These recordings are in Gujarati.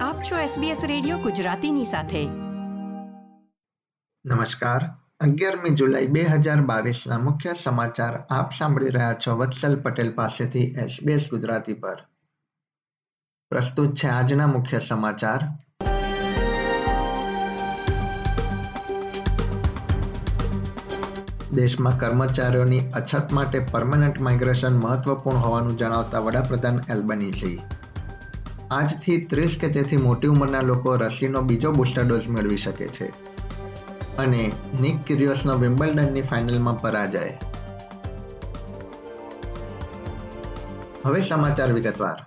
આપ છો SBS રેડિયો ગુજરાતીની સાથે. નમસ્કાર. અગિયારમી જુલાઈ 2022 ના મુખ્ય સમાચાર આપ સાંભળી રહ્યા છો વત્સલ પટેલ પાસેથી SBS ગુજરાતી પર. પ્રસ્તુત છે આજના મુખ્ય સમાચાર. દેશમાં કર્મચારીઓની અછત માટે પરમનન્ટ માઇગ્રેશન મહત્વપૂર્ણ હોવાનું જણાવતા વડાપ્રધાન એલ્બનીઝી. આજથી ત્રીસ કે તેથી મોટી ઉંમરના લોકો રસીનો બીજો બુસ્ટર ડોઝ મેળવી શકે છે. અને નિક કિરિયોસનો વિમ્બલ્ડનની ફાઇનલમાં પરાજય. હવે સમાચાર વિગતવાર.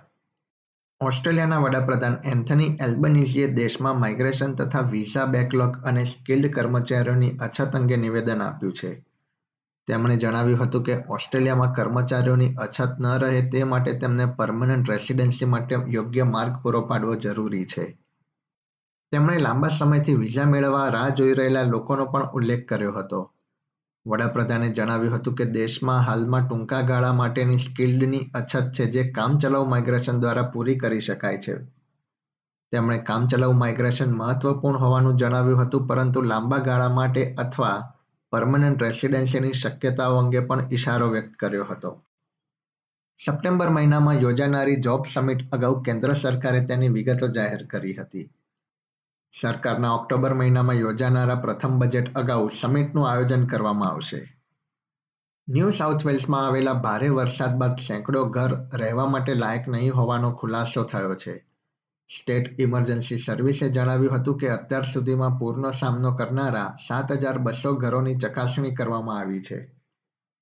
ઓસ્ટ્રેલિયાના વડાપ્રધાન એન્થની એલ્બનીઝીએ દેશમાં માઇગ્રેશન તથા વિઝા બેકલોગ અને સ્કિલ્ડ કર્મચારીઓની અછત અંગે નિવેદન આપ્યું છે. તેમણે જણાવ્યું હતું કે ઓસ્ટ્રેલિયામાં કર્મચારીઓની અછત ન રહે તે માટે તેમને પરમનન્ટ રેસિડેન્સી માટે યોગ્ય માર્ગ પૂરો પાડવો જરૂરી છે. તેમણે લાંબા સમયથી વિઝા મેળવવા રાહ જોઈ રહેલા લોકોનો પણ ઉલ્લેખ કર્યો હતો. વડાપ્રધાને જણાવ્યું હતું કે દેશમાં હાલમાં ટૂંકા ગાળા માટેની સ્કિલ્ડની અછત છે જે કામચલાઉ માઇગ્રેશન દ્વારા પૂરી કરી શકાય છે. તેમણે કામચલાઉ માઇગ્રેશન મહત્વપૂર્ણ હોવાનું જણાવ્યું હતું પરંતુ લાંબા ગાળા માટે અથવા પરમનન્ટ રેસિડેન્સીની શક્યતાઓ અંગે પણ ઇશારો વ્યક્ત કર્યો હતો. સપ્ટેમ્બર મહિનામાં યોજાનારી જોબ સમિટ અગાઉ કેન્દ્ર સરકારે તેની વિગતો જાહેર કરી હતી. સરકારના ઓક્ટોબર મહિનામાં યોજાનારા પ્રથમ બજેટ અગાઉ સમિટનું આયોજન કરવામાં આવશે. ન્યૂ સાઉથ વેલ્સમાં આવેલા ભારે વરસાદ બાદ સેંકડો ઘર રહેવા માટે લાયક નહીં હોવાનો ખુલાસો થયો છે. સ્ટેટ ઇમરજન્સી સર્વિસે જણાવ્યું હતું કે અત્યાર સુધીમાં પૂરનો સામનો કરનારા સાત હજાર બસો ઘરોની ચકાસણી કરવામાં આવી છે,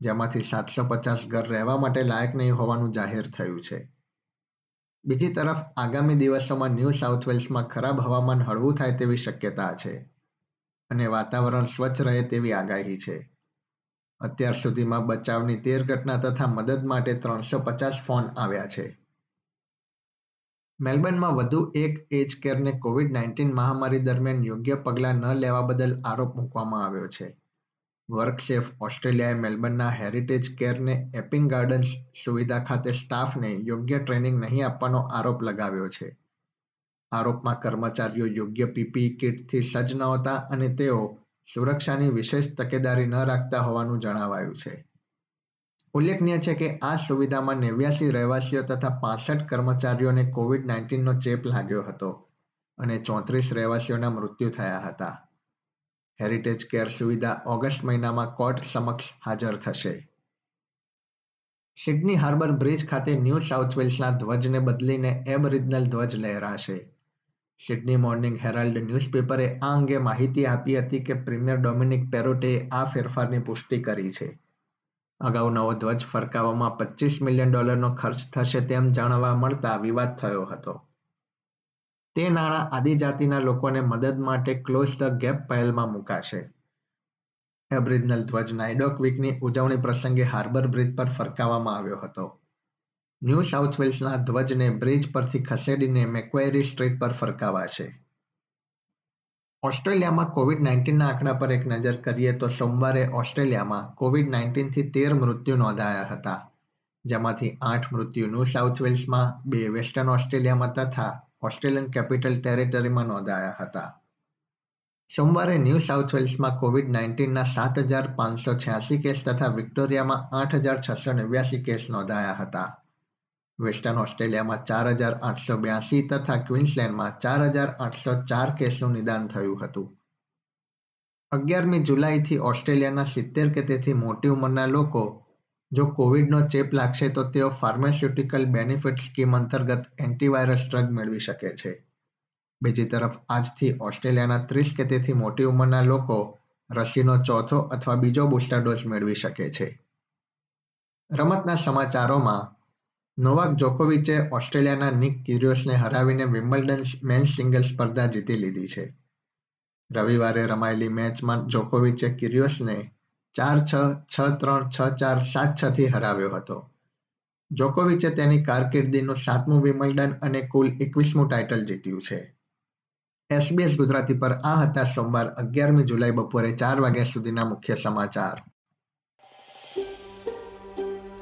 જેમાંથી સાતસો પચાસ ઘર રહેવા માટે લાયક નહીં હોવાનું જાહેર થયું છે. બીજી તરફ, આગામી દિવસોમાં ન્યૂ સાઉથ વેલ્સમાં ખરાબ હવામાન હળવું થાય તેવી શક્યતા છે અને વાતાવરણ સ્વચ્છ રહે તેવી આગાહી છે. અત્યાર સુધીમાં બચાવની તેર ઘટના તથા મદદ માટે ત્રણસો પચાસ ફોન આવ્યા છે. મેલબર્નમાં વધુ એક એજ કેરને કોવિડ નાઇન્ટીન મહામારી દરમિયાન યોગ્ય પગલાં ન લેવા બદલ આરોપ મૂકવામાં આવ્યો છે. વર્કશેફ ઓસ્ટ્રેલિયાએ મેલબર્નના હેરિટેજ કેરને એપિંગ ગાર્ડન્સ સુવિધા ખાતે સ્ટાફને યોગ્ય ટ્રેનિંગ નહીં આપવાનો આરોપ લગાવ્યો છે. આરોપમાં કર્મચારીઓ યોગ્ય પીપીઈ કિટથી સજ્જ નહોતા અને તેઓ સુરક્ષાની વિશેષ તકેદારી ન રાખતા હોવાનું જણાવાયું છે. ઉલ્લેખનીય છે કે આ સુવિધામાં નેવ્યાસી રહેવાસીઓ તથા પાસઠ કર્મચારીઓને કોવિડ નાઇન્ટીનનો ચેપ લાગ્યો હતો અને ચોત્રીસ રહેવાસીઓના મૃત્યુ થયા હતા. હેરિટેજ કેર સુવિધા ઓગસ્ટ મહિનામાં કોર્ટ સમક્ષ હાજર થશે. સિડની હાર્બર બ્રિજ ખાતે ન્યૂ સાઉથ વેલ્સના ધ્વજને બદલીને એબરિજનલ ધ્વજ લહેરાશે. સિડની મોર્નિંગ હેરાલ્ડ ન્યૂઝપેપરે આ અંગે માહિતી આપી હતી કે પ્રીમિયર ડોમિનિક પેરોટે આ ફેરફારની પુષ્ટિ કરી છે. અગાઉ નવો ધ્વજ ફરકાવવામાં પચીસ મિલિયન ડોલરનો ખર્ચ થશે તેમ જાણવા મળતા વિવાદ થયો હતો. તે નાણાં આદિજાતિના લોકોને મદદ માટે ક્લોઝ ધ ગેપ પહેલમાં મુકાશે. એબ્રિજનલ ધ્વજ નાઇડોક વીકની ઉજવણી પ્રસંગે હાર્બર બ્રિજ પર ફરકાવવામાં આવ્યો હતો. ન્યૂ સાઉથ વેલ્સના ધ્વજને બ્રિજ પરથી ખસેડીને મેક્વેરી સ્ટ્રીટ પર ફરકાવાશે. ઓસ્ટ્રેલિયામાં કોવિડ નાઇન્ટીનના આંકડા પર એક નજર કરીએ તો સોમવારે ઓસ્ટ્રેલિયામાં કોવિડ નાઇન્ટીનથી તેર મૃત્યુ નોંધાયા હતા, જેમાંથી આઠ મૃત્યુ ન્યૂ સાઉથ વેલ્સમાં, બે વેસ્ટર્ન ઓસ્ટ્રેલિયામાં તથા ઓસ્ટ્રેલિયન કેપિટલ ટેરેટરીમાં નોંધાયા હતા. સોમવારે ન્યૂ સાઉથ વેલ્સમાં કોવિડ નાઇન્ટીનના સાત હજાર પાંચસો છ્યાસી કેસ તથા વિક્ટોરિયામાં આઠ હજાર છસો નેવ્યાસી કેસ નોંધાયા હતા. વેસ્ટર્ન ઓસ્ટ્રેલિયામાં ચાર હજાર આઠસો બ્યાસી તથા ક્વિન્સલેન્ડમાં ચાર હજાર આઠસો ચાર કેસનું નિદાન થયું હતું. અગિયારમી જુલાઈથી ઓસ્ટ્રેલિયાના સિત્તેર કે તેથી મોટી ઉંમરના લોકો, જો કોવિડનો ચેપ લાગશે તો તેઓ ફાર્માસ્યુટિકલ બેનિફિટ સ્કીમ અંતર્ગત એન્ટીવાયરસ ડ્રગ મેળવી શકે છે. બીજી તરફ, આજથી ઓસ્ટ્રેલિયાના ત્રીસ કે તેથી મોટી ઉંમરના લોકો રસીનો ચોથો અથવા બીજો બુસ્ટર ડોઝ મેળવી શકે છે. રમતના સમાચારોમાં નોવાક જોકોવિચે ઓસ્ટ્રેલિયાના નિક ક્યુરિયોસને હરાવીને વિમ્બલ્ડન મેન્સ સિંગલ્સ સ્પર્ધા જીતી લીધી છે. રવિવારે રમાયેલી મેચમાં જોકોવિચે ક્યુરિયોસને ચાર છ છ ત્રણ, છ ચાર, સાત છ થી હરાવ્યો હતો. જોકોવિચે તેની કારકિર્દીનું સાતમું વિમલ્ડન અને કુલ એકવીસમું ટાઇટલ જીત્યું છે. એસબીએસ ગુજરાતી પર આ હતા સોમવાર અગિયારમી જુલાઈ બપોરે ચાર વાગ્યા સુધીના મુખ્ય સમાચાર.